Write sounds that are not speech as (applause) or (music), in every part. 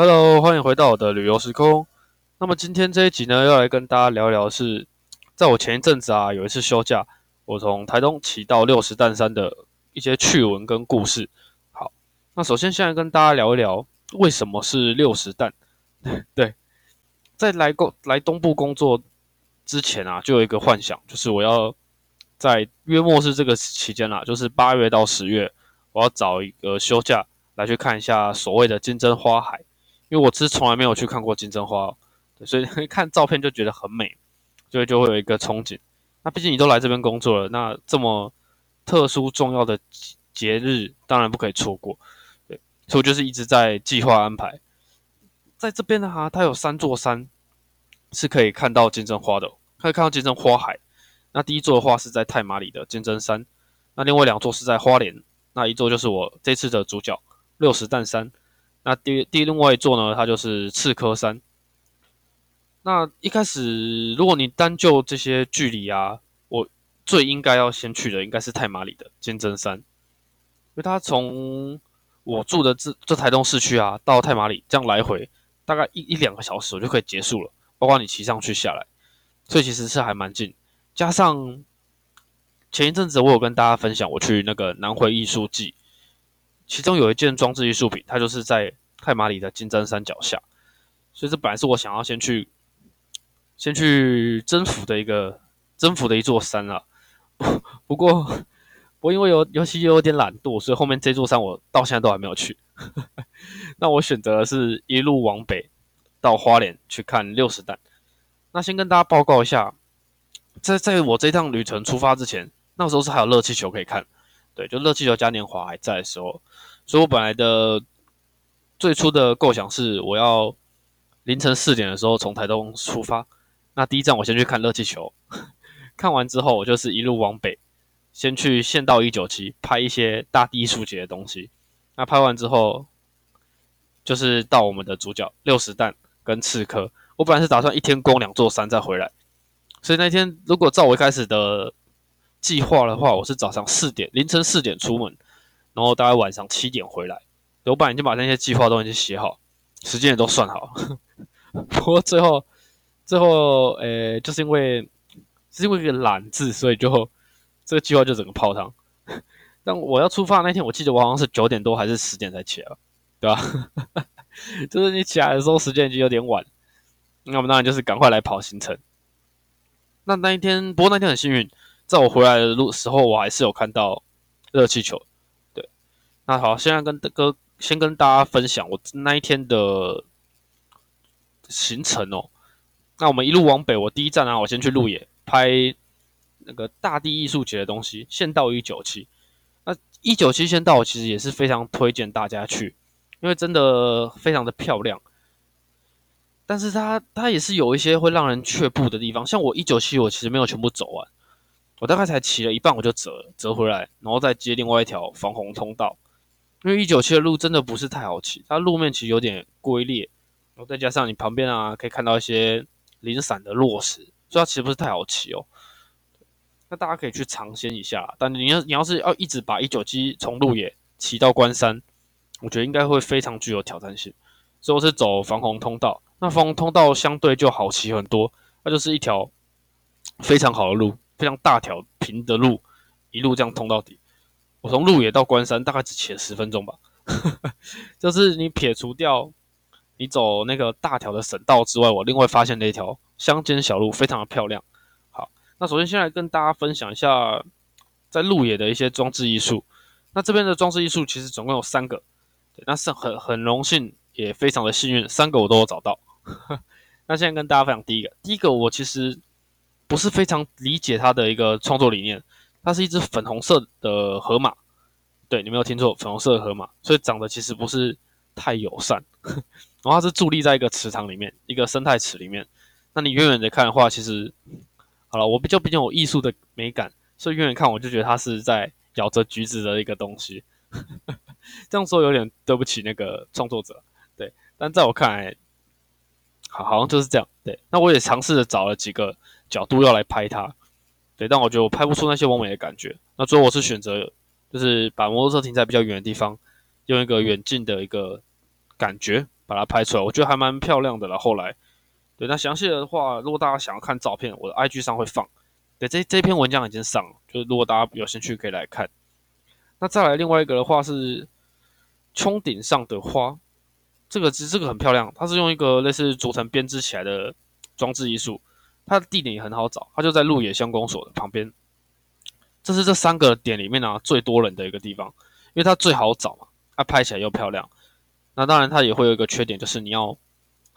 Hello，欢迎回到我的旅游时空。那么今天这一集呢，要来跟大家聊聊是，在我前一阵子啊，有一次休假，我从台东骑到六十担山的一些趣闻跟故事。好，那首先现在跟大家聊一聊，为什么是六十担？(laughs) 对，在来工来东部工作之前啊，就有一个幻想，就是我要在约末是这个期间啦，就是八月到十月，我要找一个休假来去看一下所谓的金针花海。因为我是从来没有去看过金针花，所以 (laughs) 看照片就觉得很美，所以就会有一个憧憬。那毕竟你都来这边工作了，那这么特殊重要的节日，当然不可以错过。对，所以我就是一直在计划安排。在这边的话，它有三座山是可以看到金针花的，可以看到金针花海。那第一座的话是在太马里的金针山，那另外两座是在花莲，那一座就是我这次的主角六十担山。那第第另外一座呢，它就是赤科山。那一开始，如果你单就这些距离啊，我最应该要先去的应该是太马里的金针山，因为它从我住的这这台东市区啊，到太马里这样来回大概一一两个小时，我就可以结束了，包括你骑上去下来，所以其实是还蛮近。加上前一阵子我有跟大家分享，我去那个南回艺术季。其中有一件装置艺术品，它就是在太马里的金针山脚下，所以这本来是我想要先去先去征服的一个征服的一座山啊。(laughs) 不过我因为有尤其有点懒惰，所以后面这座山我到现在都还没有去。(laughs) 那我选择的是一路往北到花莲去看六十弹。那先跟大家报告一下，在在我这趟旅程出发之前，那时候是还有热气球可以看。对，就热气球嘉年华还在的时候，所以我本来的最初的构想是，我要凌晨四点的时候从台东出发。那第一站我先去看热气球，(laughs) 看完之后我就是一路往北，先去县道一九七拍一些大地艺术节的东西。那拍完之后，就是到我们的主角六十担跟刺客。我本来是打算一天攻两座山再回来，所以那天如果照我一开始的。计划的话，我是早上四点凌晨四点出门，然后大概晚上七点回来。我本来已经把那些计划都已经写好，时间也都算好。(laughs) 不过最后最后，呃，就是因为是因为一个懒字，所以就这个计划就整个泡汤。(laughs) 但我要出发那天，我记得我好像是九点多还是十点才起来，对吧？(laughs) 就是你起来的时候时间已经有点晚，那我们当然就是赶快来跑行程。那那一天，不过那天很幸运。在我回来的路时候，我还是有看到热气球。那好，现在跟哥先跟大家分享我那一天的行程哦。那我们一路往北，我第一站啊，我先去鹿野拍那个大地艺术节的东西。先到一九七，那一九七先到其实也是非常推荐大家去，因为真的非常的漂亮。但是它它也是有一些会让人却步的地方，像我一九七，我其实没有全部走完。我大概才骑了一半，我就折折回来，然后再接另外一条防洪通道。因为一九七的路真的不是太好骑，它路面其实有点龟裂，然后再加上你旁边啊可以看到一些零散的落石，所以它其实不是太好骑哦。那大家可以去尝鲜一下，但你要你要是要一直把一九七从路野骑到关山，我觉得应该会非常具有挑战性。所以我是走防洪通道，那防洪通道相对就好骑很多，那就是一条非常好的路。非常大条平的路，一路这样通到底。我从鹿野到关山大概只骑了十分钟吧。(laughs) 就是你撇除掉你走那个大条的省道之外，我另外发现了一条乡间小路，非常的漂亮。好，那首先先来跟大家分享一下在鹿野的一些装置艺术。那这边的装置艺术其实总共有三个，对，那是很很荣幸也非常的幸运，三个我都有找到。(laughs) 那现在跟大家分享第一个，第一个我其实。不是非常理解他的一个创作理念，它是一只粉红色的河马，对你没有听错，粉红色的河马，所以长得其实不是太友善。(laughs) 然后它是伫立在一个池塘里面，一个生态池里面。那你远远的看的话，其实好了，我比较比较有艺术的美感，所以远远看我就觉得它是在咬着橘子的一个东西。(laughs) 这样说有点对不起那个创作者，对，但在我看来，好好像就是这样。对，那我也尝试着找了几个。角度要来拍它，对，但我觉得我拍不出那些完美的感觉。那最后我是选择，就是把摩托车停在比较远的地方，用一个远近的一个感觉把它拍出来，我觉得还蛮漂亮的了。后来，对，那详细的话，如果大家想要看照片，我的 IG 上会放。对，这这篇文章已经上了，就是如果大家有兴趣可以来看。那再来另外一个的话是穹顶上的花，这个其实这个很漂亮，它是用一个类似竹藤编织起来的装置艺术，它的地点也很好找，它就在鹿野乡公所的旁边。这是这三个点里面呢最多人的一个地方，因为它最好找嘛，它拍起来又漂亮。那当然它也会有一个缺点，就是你要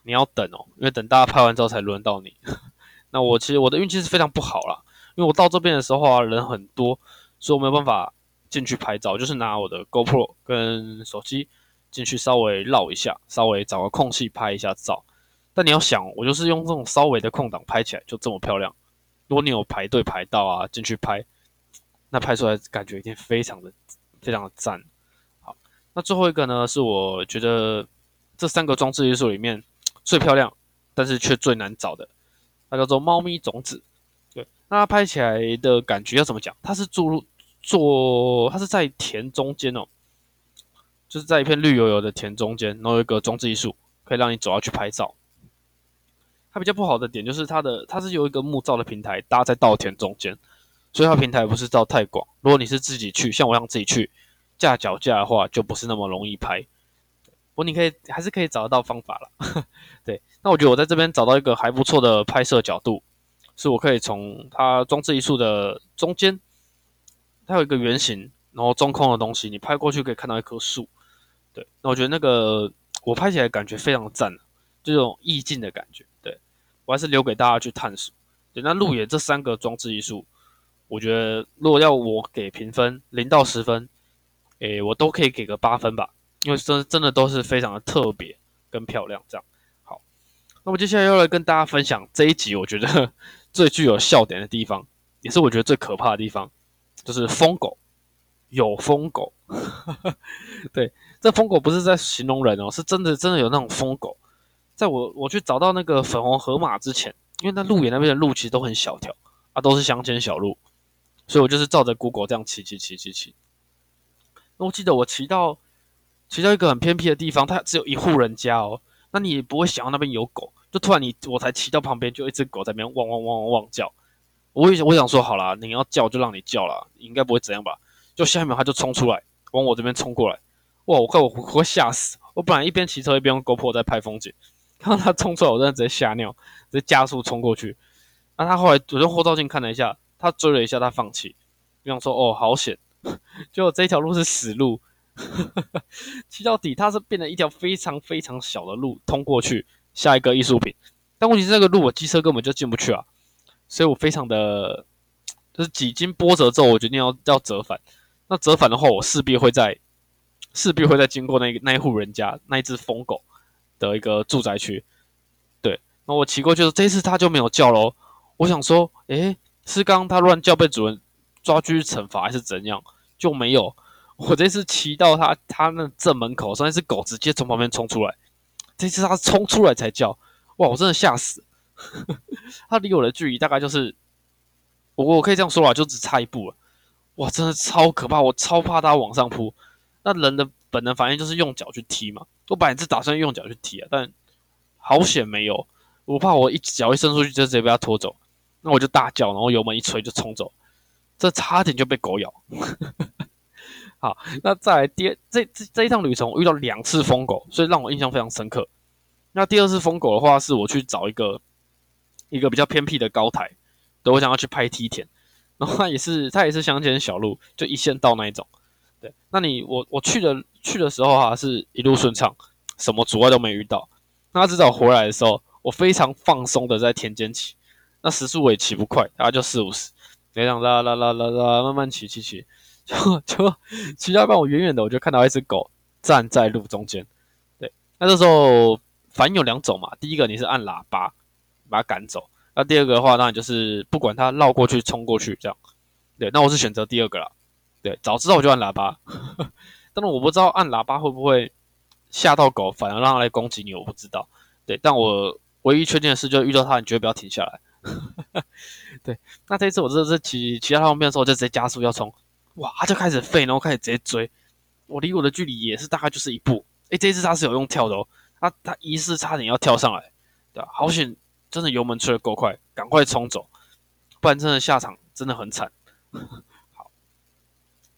你要等哦，因为等大家拍完之后才轮到你。(laughs) 那我其实我的运气是非常不好啦。因为我到这边的时候啊，人很多，所以我没有办法进去拍照，就是拿我的 GoPro 跟手机进去稍微绕一下，稍微找个空隙拍一下照。但你要想，我就是用这种稍微的空档拍起来就这么漂亮。如果你有排队排到啊，进去拍，那拍出来感觉一定非常的非常的赞。好，那最后一个呢，是我觉得这三个装置艺术里面最漂亮，但是却最难找的，它叫做猫咪种子。对那它拍起来的感觉要怎么讲？它是注入做，它是在田中间哦，就是在一片绿油油的田中间，然后有一个装置艺术，可以让你走下去拍照。它比较不好的点就是它的，它是有一个木造的平台搭在稻田中间，所以它平台不是造太广。如果你是自己去，像我这样自己去架脚架的话，就不是那么容易拍。不过你可以还是可以找得到方法了。(laughs) 对，那我觉得我在这边找到一个还不错的拍摄角度。是我可以从它装置艺术的中间，它有一个圆形，然后中空的东西，你拍过去可以看到一棵树。对，那我觉得那个我拍起来感觉非常赞，这种意境的感觉。对我还是留给大家去探索。对，那路野这三个装置艺术，我觉得如果要我给评分零到十分，诶，我都可以给个八分吧，因为真真的都是非常的特别跟漂亮。这样好，那么接下来要来跟大家分享这一集，我觉得。(laughs) 最具有笑点的地方，也是我觉得最可怕的地方，就是疯狗，有疯狗。(laughs) 对，这疯狗不是在形容人哦，是真的，真的有那种疯狗。在我我去找到那个粉红河马之前，因为那路野那边的路其实都很小条啊，都是乡间小路，所以我就是照着 Google 这样骑骑骑骑骑。那我记得我骑到骑到一个很偏僻的地方，它只有一户人家哦，那你也不会想到那边有狗。就突然你我才骑到旁边，就一只狗在那边汪汪汪汪汪叫。我我想说好啦，你要叫就让你叫啦，应该不会怎样吧？就下一秒它就冲出来，往我这边冲过来。哇！我快我快吓死！我本来一边骑车一边用 GoPro 在拍风景，看到他冲出来，我真的直接吓尿，直接加速冲过去。那他后来我用后照镜看了一下，他追了一下，他放弃。我想说哦，好险！(laughs) 就这条路是死路，(laughs) 骑到底它是变成一条非常非常小的路通过去。下一个艺术品，但问题是这个路我机车根本就进不去啊，所以我非常的，就是几经波折之后，我决定要要折返。那折返的话，我势必会在势必会在经过那那一户人家那一只疯狗的一个住宅区。对，那我骑过去，这次它就没有叫喽。我想说，诶，是刚刚它乱叫被主人抓去惩罚还是怎样？就没有。我这次骑到它它那正门口，那只狗直接从旁边冲出来。这次它冲出来才叫，哇！我真的吓死。(laughs) 它离我的距离大概就是，我我可以这样说啊，就只差一步了。哇，真的超可怕，我超怕它往上扑。那人的本能反应就是用脚去踢嘛。我本来是打算用脚去踢啊，但好险没有。我怕我一脚一伸出去就直接被它拖走，那我就大叫，然后油门一吹就冲走，这差点就被狗咬。(laughs) 好，那再来第这这这一趟旅程，我遇到两次疯狗，所以让我印象非常深刻。那第二次疯狗的话，是我去找一个一个比较偏僻的高台，对我想要去拍梯田，然后它也是它也是乡间小路，就一线道那一种。对，那你我我去的去的时候啊，是一路顺畅，什么阻碍都没遇到。那直到回来的时候，我非常放松的在田间骑，那时速我也骑不快，大概就四五十，这样啦啦啦啦啦慢慢骑骑骑。就就骑到一半，我远远的我就看到一只狗站在路中间。对，那这时候反应有两种嘛，第一个你是按喇叭把它赶走，那第二个的话，当然就是不管它绕过去冲过去这样。对，那我是选择第二个啦。对，早知道我就按喇叭，(laughs) 但是我不知道按喇叭会不会吓到狗，反而让它来攻击你，我不知道。对，但我唯一确定的是，就是遇到它，你绝对不要停下来。(laughs) 对，那这一次我这是骑骑到它旁边的时候，我就直接加速要冲。哇，他就开始飞，然后开始直接追。我离我的距离也是大概就是一步。诶，这一次他是有用跳的哦，他他疑似差点要跳上来，对？好险，真的油门吹得够快，赶快冲走，不然真的下场真的很惨。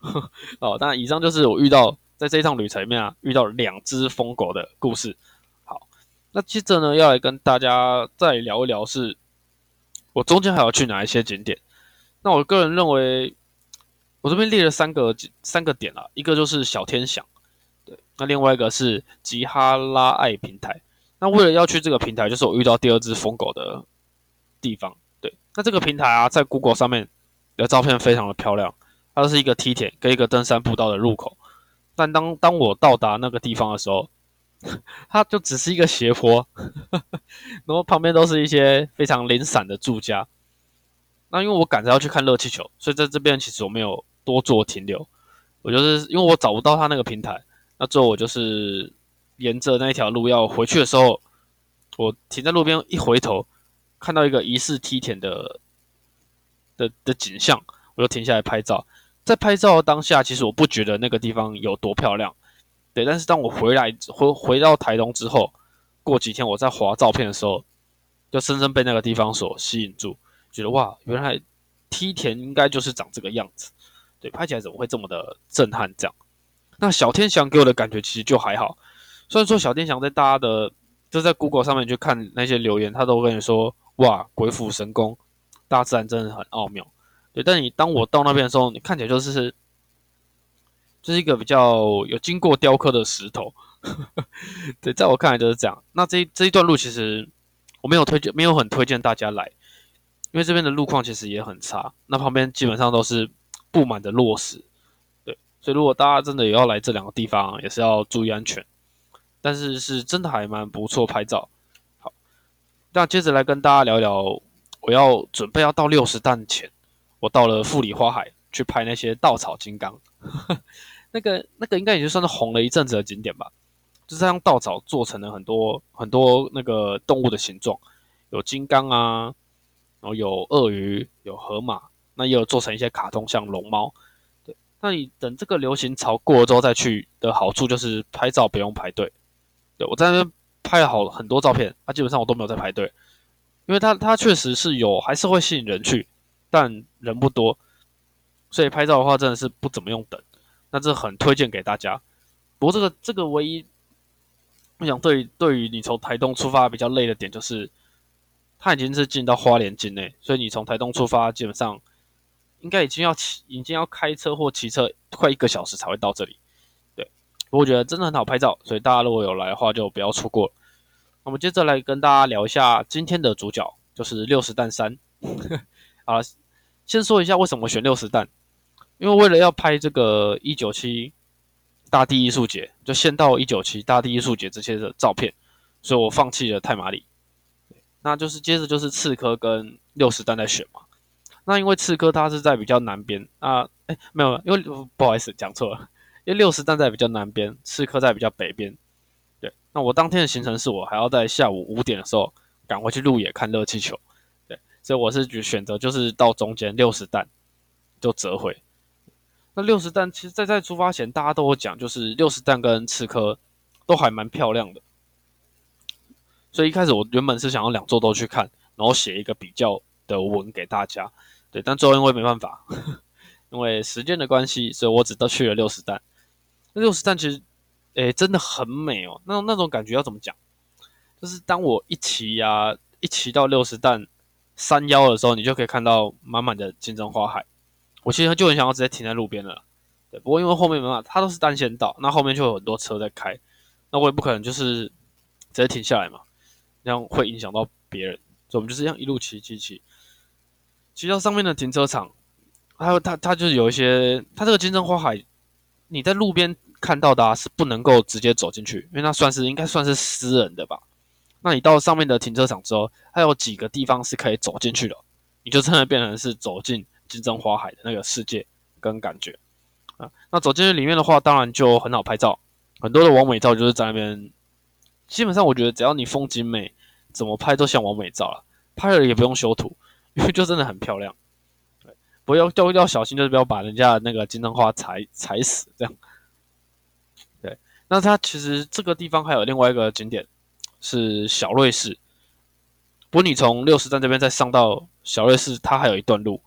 好，(laughs) 哦，当然以上就是我遇到在这一趟旅程里面啊，遇到两只疯狗的故事。好，那接着呢，要来跟大家再聊一聊，是我中间还要去哪一些景点。那我个人认为。我这边列了三个三个点啊，一个就是小天祥，对，那另外一个是吉哈拉爱平台。那为了要去这个平台，就是我遇到第二只疯狗的地方，对。那这个平台啊，在 Google 上面的照片非常的漂亮，它是一个梯田跟一个登山步道的入口。但当当我到达那个地方的时候，(laughs) 它就只是一个斜坡，(laughs) 然后旁边都是一些非常零散的住家。那因为我赶着要去看热气球，所以在这边其实我没有。多做停留，我就是因为我找不到他那个平台，那最后我就是沿着那条路要回去的时候，我停在路边一回头，看到一个疑似梯田的的的景象，我就停下来拍照。在拍照当下，其实我不觉得那个地方有多漂亮，对。但是当我回来回回到台东之后，过几天我在划照片的时候，就深深被那个地方所吸引住，觉得哇，原来梯田应该就是长这个样子。对，拍起来怎么会这么的震撼？这样，那小天祥给我的感觉其实就还好。虽然说小天祥在大家的就在 Google 上面去看那些留言，他都跟你说哇，鬼斧神工，大自然真的很奥妙。对，但你当我到那边的时候，你看起来就是就是一个比较有经过雕刻的石头。(laughs) 对，在我看来就是这样。那这这一段路其实我没有推荐，没有很推荐大家来，因为这边的路况其实也很差。那旁边基本上都是。布满的落石，对，所以如果大家真的也要来这两个地方，也是要注意安全。但是是真的还蛮不错拍照。好，那接着来跟大家聊聊，我要准备要到六十弹前，我到了富里花海去拍那些稻草金刚，(laughs) 那个那个应该也就算是红了一阵子的景点吧，就是用稻草做成了很多很多那个动物的形状，有金刚啊，然后有鳄鱼，有河马。那也有做成一些卡通，像龙猫，对。那你等这个流行潮过了之后再去的好处就是拍照不用排队。对我在那边拍了好很多照片，啊，基本上我都没有在排队，因为它它确实是有还是会吸引人去，但人不多，所以拍照的话真的是不怎么用等。那这很推荐给大家。不过这个这个唯一，我想对对于你从台东出发比较累的点就是，它已经是进到花莲境内，所以你从台东出发基本上。应该已经要骑，已经要开车或骑车快一个小时才会到这里。对，我觉得真的很好拍照，所以大家如果有来的话，就不要错过。那么接着来跟大家聊一下今天的主角，就是六十弹山。(laughs) 好了，先说一下为什么选六十弹，因为为了要拍这个一九七大地艺术节，就先到一九七大地艺术节这些的照片，所以我放弃了泰马里。那就是接着就是刺客跟六十弹在选嘛。那因为刺客它是在比较南边啊，哎，没有，因为不好意思讲错了，因为六十弹在比较南边，刺客在比较北边。对，那我当天的行程是我还要在下午五点的时候赶回去鹿野看热气球，所以我是选选择就是到中间六十弹就折回。那六十弹其实，在在出发前大家都有讲，就是六十弹跟刺客都还蛮漂亮的，所以一开始我原本是想要两座都去看，然后写一个比较的文给大家。对，但最后因为没办法，(laughs) 因为时间的关系，所以我只都去了六十弹。那六十弹其实，诶，真的很美哦。那那种感觉要怎么讲？就是当我一骑呀，一骑到六十弹山腰的时候，你就可以看到满满的金针花海。我其实就很想要直接停在路边了。对，不过因为后面没办法，它都是单线道，那后面就有很多车在开，那我也不可能就是直接停下来嘛，这样会影响到别人。所以我们就是这样一路骑骑骑。骑到上面的停车场，还有它，它就是有一些，它这个金针花海，你在路边看到的是不能够直接走进去，因为那算是应该算是私人的吧。那你到上面的停车场之后，它有几个地方是可以走进去的，你就真的变成是走进金针花海的那个世界跟感觉啊。那走进去里面的话，当然就很好拍照，很多的完美照就是在那边。基本上我觉得只要你风景美，怎么拍都像完美照了，拍了也不用修图。因为就真的很漂亮，对，不要要要小心，就是不要把人家的那个金针花踩踩死，这样。对，那它其实这个地方还有另外一个景点，是小瑞士。不过你从六十站这边再上到小瑞士，它还有一段路。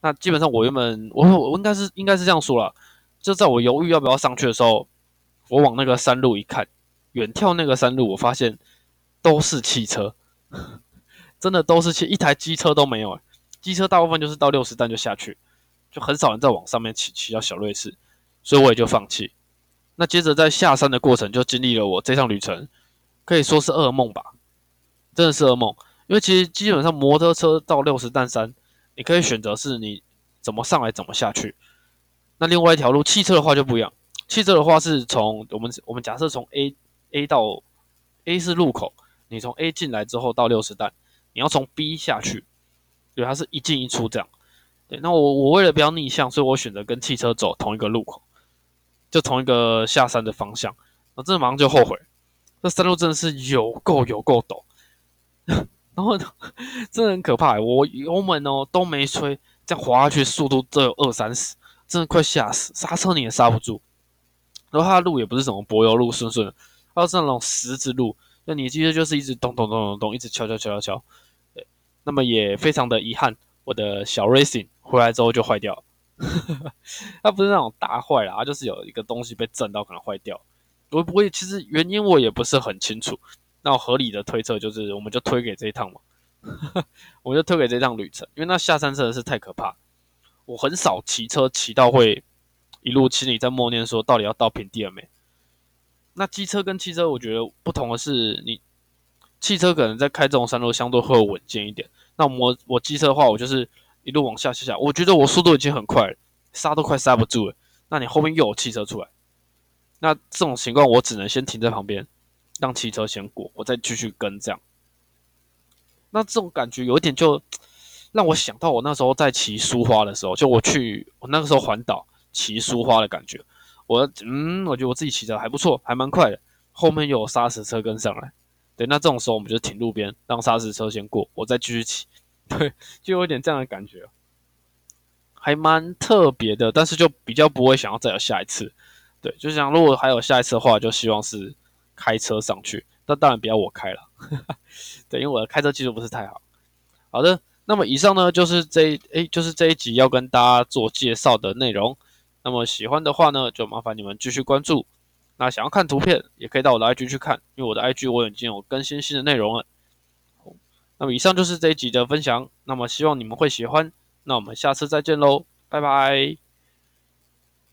那基本上我原本我我应该是应该是这样说了，就在我犹豫要不要上去的时候，我往那个山路一看，远眺那个山路，我发现都是汽车，(laughs) 真的都是汽，一台机车都没有。机车大部分就是到六十站就下去，就很少人再往上面骑骑到小瑞士，所以我也就放弃。那接着在下山的过程，就经历了我这趟旅程，可以说是噩梦吧，真的是噩梦。因为其实基本上摩托车到六十担山，你可以选择是你怎么上来怎么下去。那另外一条路，汽车的话就不一样。汽车的话是从我们我们假设从 A A 到 A 是路口，你从 A 进来之后到六十担，你要从 B 下去，对，它是一进一出这样。对，那我我为了不要逆向，所以我选择跟汽车走同一个路口。就同一个下山的方向，我真的马上就后悔，这山路真的是有够有够陡，(laughs) 然后真的很可怕，我油门哦都没吹，这样滑下去速度都有二三十，真的快吓死，刹车你也刹不住。然后它的路也不是什么柏油路，顺顺的，它是那种石子路，那你其实就是一直咚咚咚咚咚，一直敲敲敲敲敲。那么也非常的遗憾，我的小 racing 回来之后就坏掉了。(laughs) 它不是那种大坏啦，它就是有一个东西被震到，可能坏掉。我不会，其实原因我也不是很清楚。那我合理的推测就是，我们就推给这一趟嘛，(laughs) 我就推给这趟旅程，因为那下山真的是太可怕。我很少骑车骑到会一路心里在默念说，到底要到平地了没？那机车跟汽车，我觉得不同的是，你汽车可能在开这种山路相对会稳健一点。那我我机车的话，我就是。一路往下下下，我觉得我速度已经很快了，刹都快刹不住了。那你后面又有汽车出来，那这种情况我只能先停在旁边，让汽车先过，我再继续跟这样。那这种感觉有一点就让我想到我那时候在骑苏花的时候，就我去我那个时候环岛骑苏花的感觉。我嗯，我觉得我自己骑的还不错，还蛮快的。后面又有砂石车跟上来，对，那这种时候我们就停路边，让砂石车先过，我再继续骑。对，就有点这样的感觉，还蛮特别的，但是就比较不会想要再有下一次。对，就是想如果还有下一次的话，就希望是开车上去，但当然不要我开了。(laughs) 对，因为我的开车技术不是太好。好的，那么以上呢就是这诶，就是这一集要跟大家做介绍的内容。那么喜欢的话呢，就麻烦你们继续关注。那想要看图片，也可以到我的 IG 去看，因为我的 IG 我已经有更新新的内容了。那么以上就是这一集的分享，那么希望你们会喜欢，那我们下次再见喽，拜拜。